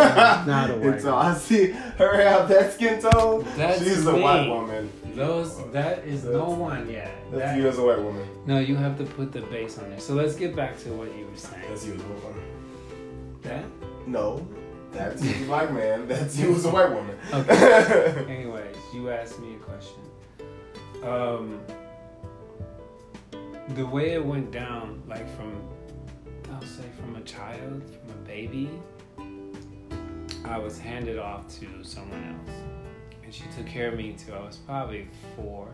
not a white And so I see her have that skin tone. That's She's a white woman. Those that is no one yet. That's That- you as a white woman. no, you have to put the base on there. So let's get back to what you were saying. That's you as a white woman. That No, that's you as a black man. That's you as a white woman. Okay. Anyways, you asked me a question. Um, the way it went down, like from, I'll say from a child, from a baby, I was handed off to someone else. And she took care of me till I was probably four.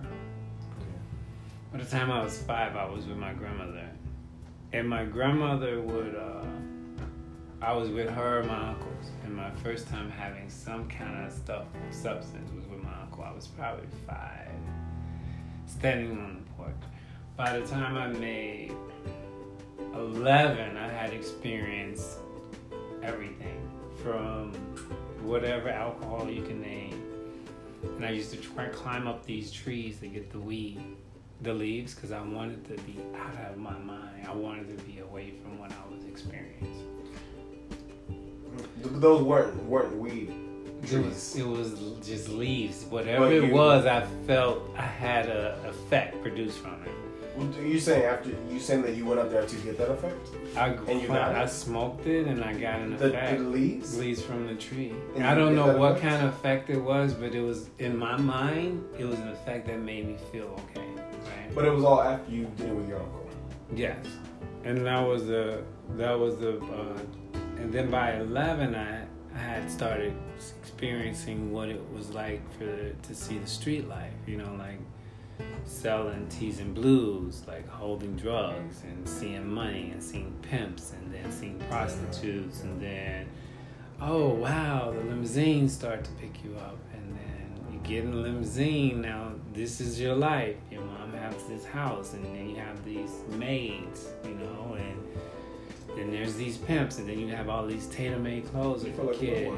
By the time I was five, I was with my grandmother. And my grandmother would, uh, I was with her and my uncles. And my first time having some kind of stuff, substance, was with my uncle. I was probably five, standing on the porch. By the time I made 11, I had experienced everything from whatever alcohol you can name. And I used to try climb up these trees to get the weed, the leaves, because I wanted to be out of my mind. I wanted to be away from what I was experiencing. Those weren't weren't weed It was, it was just leaves. Whatever But it was, I felt I had a effect produced from it. You saying after you saying that you went up there to get that effect? I And you got it? I smoked it and I got an The, effect. the leaves? leaves from the tree. And I don't know what effect? kind of effect it was, but it was in my mind. It was an effect that made me feel okay. Right. But it was all after you did it with your uncle. Yes, and that was the that was the uh, and then by eleven I I had started experiencing what it was like for to see the street life. You know, like selling teas and blues, like holding drugs and seeing money and seeing pimps and then seeing prostitutes and then oh wow the limousines start to pick you up. And then you get in the limousine now this is your life. Your mom has this house and then you have these maids you know and then there's these pimps and then you have all these tailor-made clothes You as feel like kid.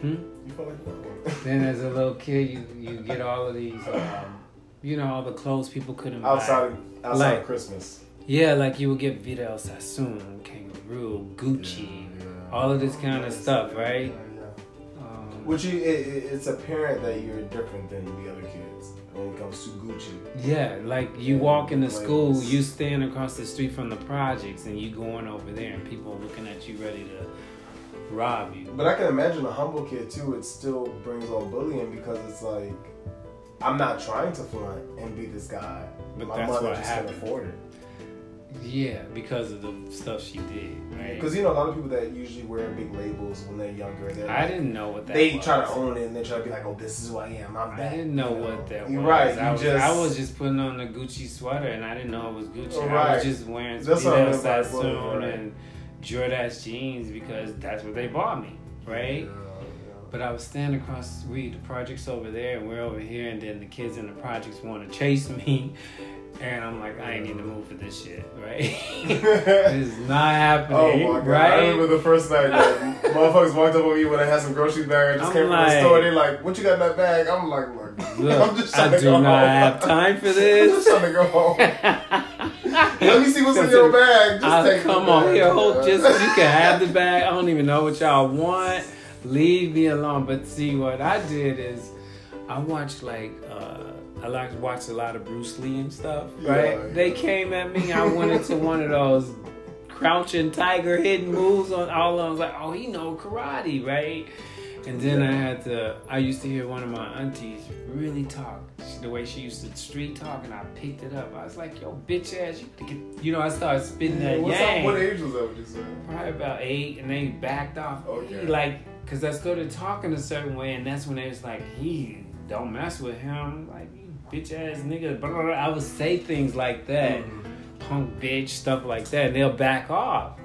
hmm? You felt like then as a little kid you, you get all of these um, you know all the clothes people couldn't buy outside of, outside Like- of Christmas. yeah, like you would get Vidal Sassoon, Kangaroo, Gucci, all of this kind of stuff, right? Um, Which you, it, it, it's apparent that you're different than the other kids when it comes to Gucci. yeah, like you Yeah, walk into school, you stand across the street from the projects, and you going over there, and people are looking at you ready to rob you. But I can imagine a humble kid too. It still brings on bullying because it's like I'm not trying to flaunt and be this guy. But My that's mother what just happened. can't afford it. Yeah, because of the stuff she did, right? Because you know a lot of people that usually wear big labels when they're younger. They're I like- didn't know what that They was. try to own it and they try to be like, "Oh, this is who I am. I'm I didn't know you what that was. You're right. I You was, just I was just putting on a Gucci sweater and I didn't know it was Gucci. Oh, I was just wearing That's what I Fidel meant by Sassoon right. and Jordache jeans because that's what they bought me, right? Yeah, But I was standing across the street, the projects over there, and we're over here, and then the kids in the projects want to chase me. And I'm like, I ain't need to move for this shit, right? is not happening, Oh my god! right? I remember the first night that motherfuckers walked up on me when I had some groceries bag. I just I'm came from the store. They're like, "What you got in that bag?" I'm like, "Look, Look, I'm just I trying to do go not home. have time for this. I'm just trying to go home. Let me see what's in your bag. Just I, take come on here, hold just you can have the bag. I don't even know what y'all want. Leave me alone. But see, what I did is I watched like uh, I like to watch a lot of Bruce Lee and stuff. Right? Yeah, They came at me. I went into one of those crouching tiger hidden moves on all of them. I was like, oh, he know karate, right? And then I had to. I used to hear one of my aunties really talk the way she used to street talk, and I picked it up. I was like, "Yo, bitch ass, you get." You know, I started spitting that What's yang. up? What age was that? What you said? Probably about eight, and they backed off. Okay. Like, cause I started talking a certain way, and that's when they was like, "He don't mess with him." Like, you bitch ass nigga. Blah, blah, blah. I would say things like that, Mhm. punk bitch, stuff like that, and they'll back off.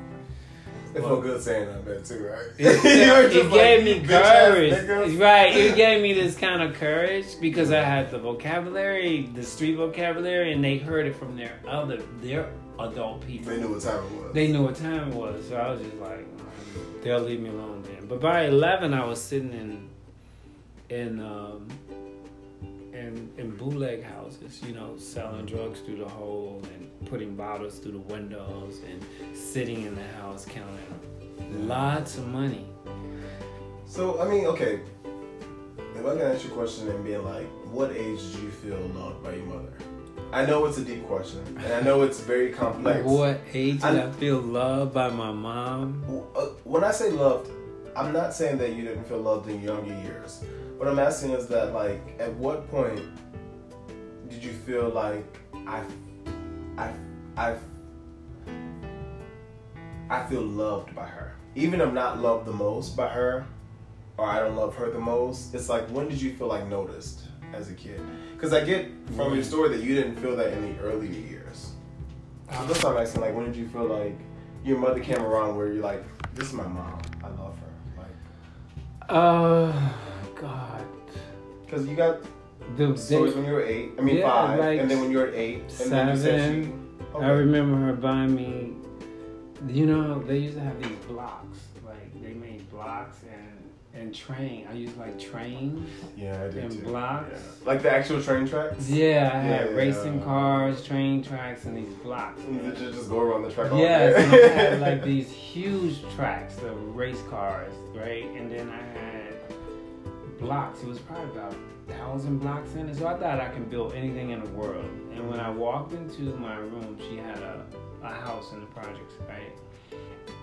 It felt good saying that, bet too, right? It, You were it just gave like, me "You bitch ass courage, right? It gave me this kind of courage because I had the vocabulary, the street vocabulary, and they heard it from their other their adult people. They knew what time it was. They knew what time it was, so I was just like, "Mm, they'll leave me alone then. But by eleven, I was sitting in in um, in in bootleg houses, you know, selling drugs through the hole and putting bottles through the windows and sitting in the house counting lots of money. So I mean, okay. If I can ask you a question and being like, what age did you feel loved by your mother? I know it's a deep question, and I know it's very complex. What age did I- I feel loved by my mom? Uh, When I say loved, I'm not saying that you didn't feel loved in younger years. What I'm asking is that, like, at what point did you feel like I, I, I, I feel loved by her, even if I'm not loved the most by her, or I don't love her the most? It's like, when did you feel like noticed as a kid? Because I get from your story that you didn't feel that in the earlier years. So that's what I'm asking. Like, when did you feel like your mother came around where you're like, this is my mom. I love her. Like, Uh, God. because you got The stories when you were eight. I mean Yeah, five, like and then when you were eight, and then you said she. seven. Okay. I remember her buying me. You know, they used to have these blocks. Like they made blocks and and train. I used like trains Yeah, I did and too. blocks. Yeah. Like the actual train tracks. Yeah, I had Yeah, racing yeah. cars, train tracks, and these blocks. You just just go around the track all Yes, day. I had like these huge tracks of race cars, right? And then I had blocks. It was probably about a thousand blocks in it. So I thought I can build anything in the world. And when I walked into my room, she had a, a house in the projects, right?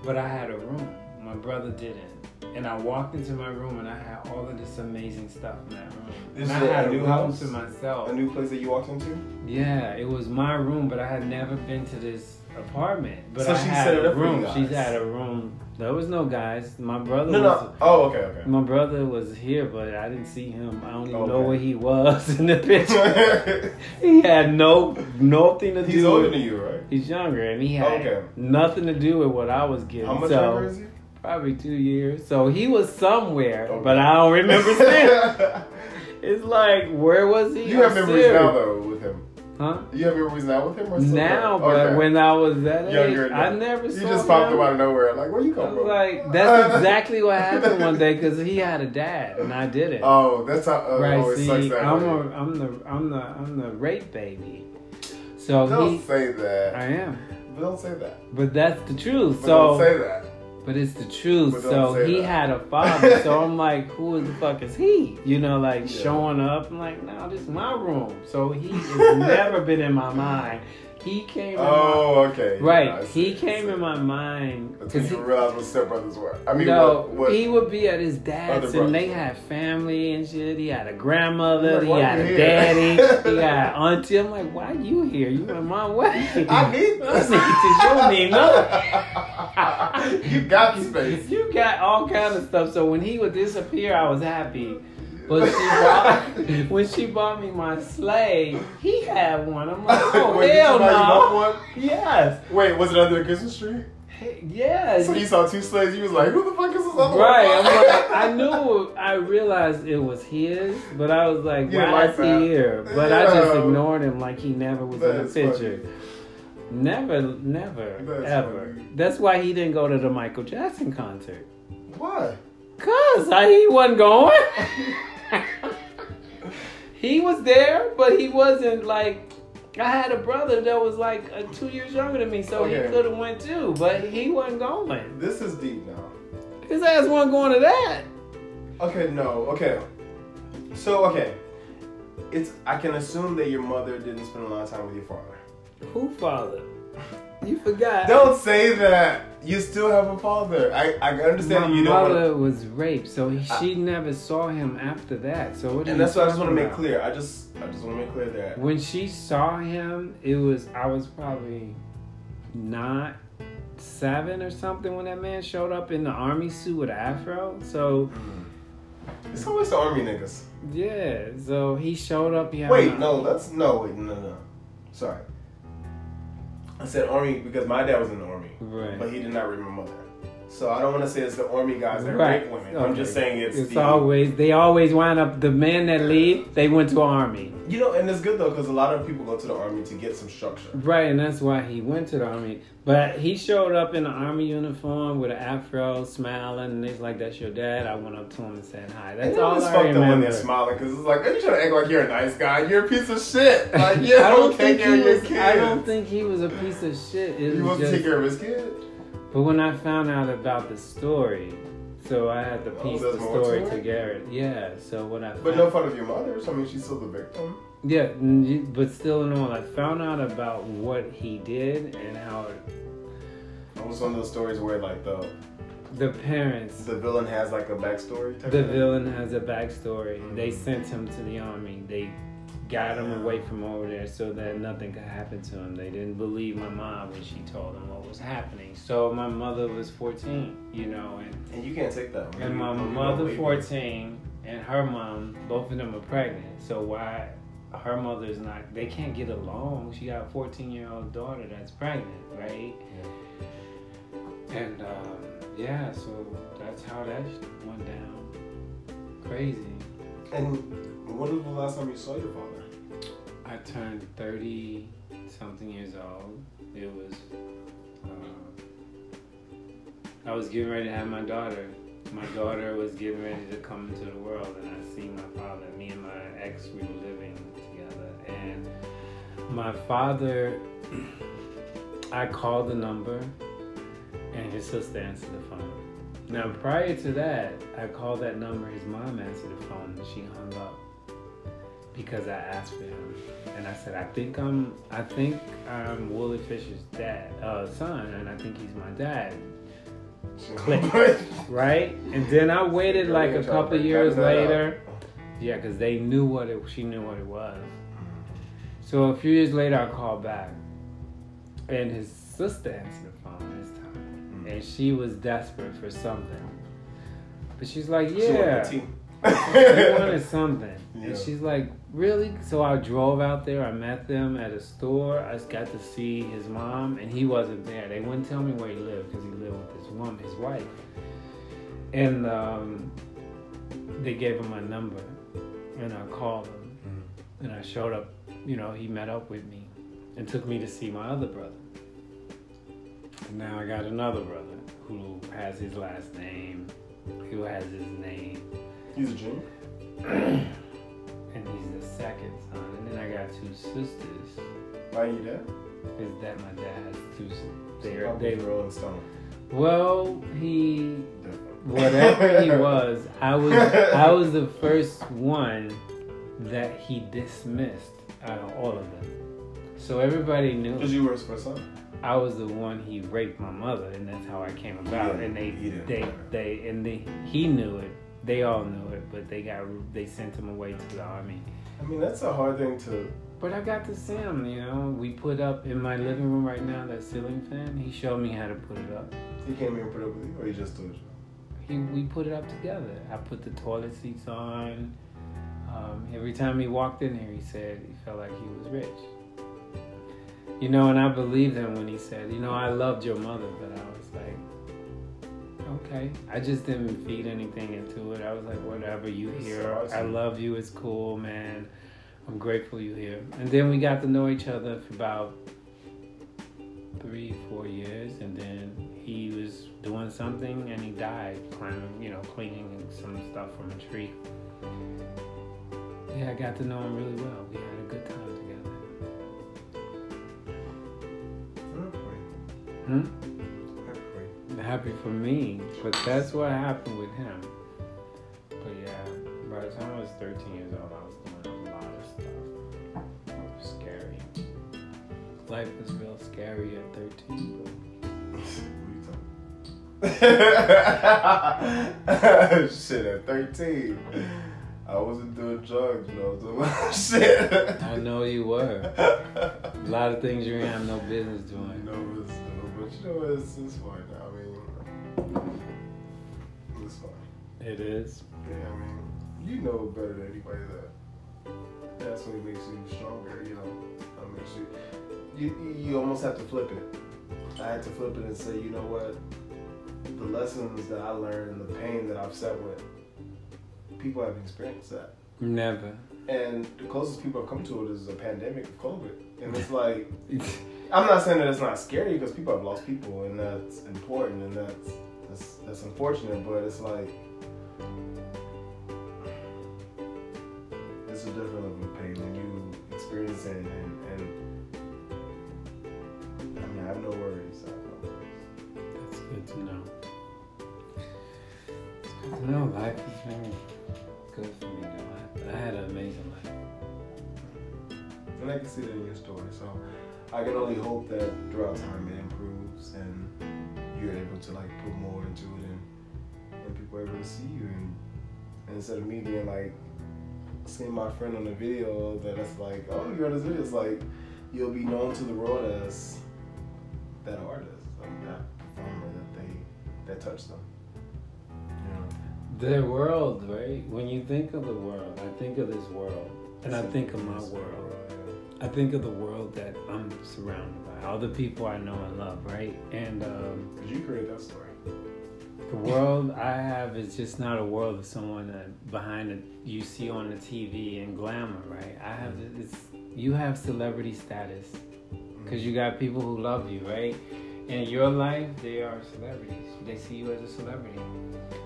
But I had a room. My brother didn't. And I walked into my room and I had all of this amazing stuff in that room. This and is I a had a new house? to myself. A new place that you walked into. Yeah, it was my room, but I had never been to this apartment. But So I she had set it a up for room. She had a room. There was no guys. My brother No, was. no. Oh, okay, okay. My brother was here, but I didn't see him. I don't even know where he was in the picture. he had no nothing to do. He's older with, than you, right? He's younger, and he had Okay. nothing to do with what I was getting. How much so younger is he? Probably two years. So he was somewhere, Okay. but I don't remember seeing. It's like where was he? you have I'm memories serious. now, though, with him. huh? You have memories now with him, or still Now, okay. but when I was that Younger age, I never you just popped him. out of nowhere, like where you come from? like, that's exactly what happened one day because he had a dad and I didn't. Oh, that's how. Uh, right? always sucks See, that I'm way. a, I'm the I'm the I'm the rape baby. So Don't he, say that. I am, But don't say that. but that's the truth. But so, don't say that. But it's the truth. So he that. had a father. so I'm like, who the fuck is he? You know, like Yeah. showing up. I'm like, no, this is my room. So he has never been in my mind. He came. in my, Oh, okay. Right. Yeah, I he came in my mind. That's when 'cause you he- realize what stepbrothers were. I mean, no, what, what, he would be at his dad's and they had family and shit. He had a grandmother, Like, he had a here? daddy, he had auntie. I'm like, why you here? You in my way. I need I this. need to- you don't need nothing. you got space. You got all kind of stuff. So when he would disappear, I was happy. But she bought, when she bought me my sleigh, he had one. I'm like, oh Wait, hell you buy your mom no. one? Yes. Wait, was it under the Christmas tree? Hey, Yes. So you saw two sleighs. You was like, "Who the fuck is this other Right, one?" I'm like, I knew, I realized it was his, but I was like, why is he here? But I just ignored him like he never was That in the picture. Never, never, That's ever. funny. That's why he didn't go to the Michael Jackson concert. Why? Cause I, he wasn't going. he was there, but he wasn't like. I had a brother that was like uh, two years younger than me, so he could have went too, but he wasn't going. This is deep now. His ass wasn't going to that. Okay, no, okay. So okay, it's I can assume that your mother didn't spend a lot of time with your father. Who father? You forgot. Don't say that. You still have a father. I I understand My you don't. mother Wanna, was raped, so he, she ah. never saw him after that. So what? are and you that's what I just want to make clear. I just I just want to make clear that. When she saw him, it was I was probably not seven or something when that man showed up in the army suit with afro. So mm. It's always the army niggas. yeah, so he showed up. He had Wait, an- no, that's no, wait, no, no. Sorry. I said army because my dad was in the army, right. but he did not rape my mother. So I don't want to say it's the army guys that Right. rape women. I'm just saying it's, It's the, always they always wind up the men that leave. They went to army. You know, and it's good though because a lot of people go to the army to get some structure. Right, and that's why he went to the army. But he showed up in an army uniform with an afro, smiling, and it's like, "That's your dad." I went up to him and said hi. That's And all I fucked when remember. they're smiling because it's like, are you trying to act like you're a nice guy? You're a piece of shit. Like, you I don't, don't take think care he of your was. kids. I don't think he was a piece of shit. It he was wants to just. take care of his kid. But when I found out about the story, So I had to Oh, piece there's the to story it? together. Yeah. So when I But no fault of your mother's. I mean, she's still the victim. Yeah, but still in all, I found out about what he did and how it, It was one of those stories where like the the parents, the villain has like a backstory. Type the villain has a backstory. They Mhm. sent him to the army. They got him away from over there so that nothing could happen to him. They didn't believe my mom when she told them what was happening. So my mother was 14, you know, and And you can't take that. And my mother, don't 14, and her mom, both of them are pregnant. So why her mother's not, they can't get along. She got a 14 year old daughter that's pregnant, right? And um, yeah, so that's how that went down. Crazy. And when was the last time you saw your father? I turned 30 something years old. It was, uh, I was getting ready to have my daughter. My daughter was getting ready to come into the world, and I seen my father. Me and my ex, we were living together. And my father, I called the number, and his sister answered the phone. Now, prior to that, I called that number, his mom answered the phone, and she hung up because I asked for him, and I said, I think I'm, I think I'm Willie Fisher's dad, uh, son, and I think he's my dad, Click. right? And then I waited like a couple years later, yeah, because they knew what it, she knew what it was. So a few years later, I called back, and his sister answered the phone this time, and she was desperate for something, but she's like, yeah. The tea. He wanted something. Yeah. And she's like, Really? So I drove out there. I met them at a store. I just got to see his mom, and he wasn't there. They wouldn't tell me where he lived because he lived with his woman, his wife. And um, they gave him my number, and I called him. And I showed up, you know, he met up with me and took me to see my other brother. And now I got another brother who has his last name, who has his name He's a junior. and he's the second son. And then I got two sisters. Why are you dead? Is that my dad has two? s- They're they. Rolling Stone. Well, he whatever he was, I was I was the first one that he dismissed out of all of them. So everybody knew Because you were his first son. I was the one he raped my mother, and that's how I came about. Yeah, and they he they they and they he knew it. They all know it, but they got they sent him away to the army. I mean, that's a hard thing to. But I got to see him, you know. We put up in my living room right now that ceiling fan. He showed me how to put it up. He came here and put it up with you, or he just told you? He we put it up together. I put the toilet seats on. Um, every time he walked in here, he said he felt like he was rich. You know, and I believed him when he said, "You know, I loved your mother," but I was like, "Okay." I just didn't feed anything into it. I was like, "Whatever you That's hear, so I love you. It's cool, man. I'm grateful you're here." And then we got to know each other for about three, four years, and then he was doing something and he died climbing, you know, cleaning some stuff from a tree. Yeah, I got to know him really well. We had a good time together. Hmm? Happy for me, but that's what happened with him. But yeah, by the time I was 13 years old, I was doing a lot of stuff. It was scary. Life was real scary at 13. Shit, at 13, I wasn't doing drugs, you know. Shit. I know you were. A lot of things you didn't have no business doing. No, it's, but you know, what? it's, it's fine. It is. Yeah, I mean, you know better than anybody that that's what makes you stronger, you know. That makes you, you, you almost have to flip it. I had to flip it and say, you know what? The lessons that I learned and the pain that I've sat with, people have experienced that. Never. And the closest people have come to it is a pandemic of COVID. And it's like, I'm not saying that it's not scary because people have lost people and that's important and that's that's, that's unfortunate, but it's like it's a different level of pain when you experience it and, and I mean I have no worries. I have no worries. That's good to know. No, life has been good for me. I, I had an amazing life. And I can see that in your story. So I can only hope that throughout time it improves and you're able to like put more into it people able to see you and, and instead of me being like seeing my friend on the video that it's like, oh you're on this video, it's like you'll be known to the world as that artist, like that performer that they that touched them. The world, right? When you think of the world, I think of this world, and I think of my world. I think of the world that I'm surrounded by, all the people I know and love, right? And um, Cause you create that story. The world I have is just not a world of someone that behind it you see on the TV and glamour, right? I have mm. it's you have celebrity status mm. because you got people who love you, right? In your life, they are celebrities. They see you as a celebrity.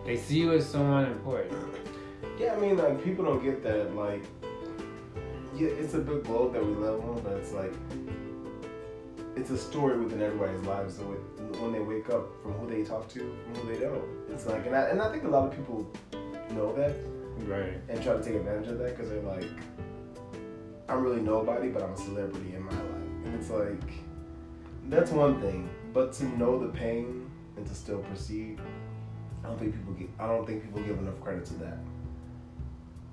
They see you as someone important. Yeah, I mean, like people don't get that. Like, yeah, it's a big globe that we live on, but it's like it's a story within everybody's lives. So it, when they wake up, from who they talk to, from who they don't, it's like, and I, and I think a lot of people know that Right. and try to take advantage of that because they're like, I'm really nobody, but I'm a celebrity in my life, and it's like that's one thing. But to know the pain and to still proceed, I don't think people get. I don't think people give enough credit to that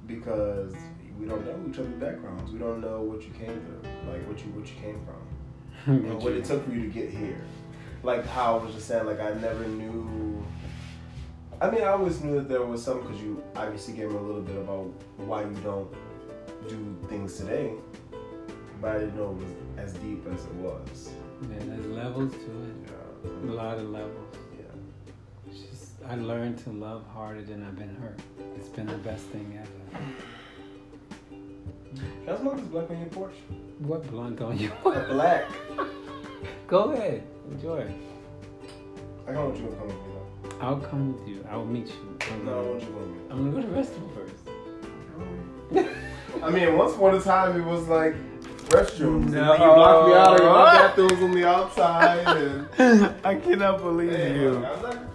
because we don't know each other's backgrounds. We don't know what you came through, like what you what you came from, and what it took for you to get here. Like how I was just saying, like I never knew. I mean, I always knew that there was some because you obviously gave me a little bit about why you don't do things today, but I didn't know it was as deep as it was. Yeah, there's levels to it. Yeah. A lot of levels. Yeah. It's just, I learned to love harder than I've been hurt. It's been the best thing ever. Can I smoke this black on your porch? What blunt on you? Black. Go ahead, enjoy. I don't want you to come with me though. I'll come with you. I'll meet you. I'm No, I gonna, want you to come with me. I'm gonna go to the restroom first. I mean, once upon a time it was like restrooms. No. And you blocked me out of my bathrooms on the outside. And I cannot believe Hey, look,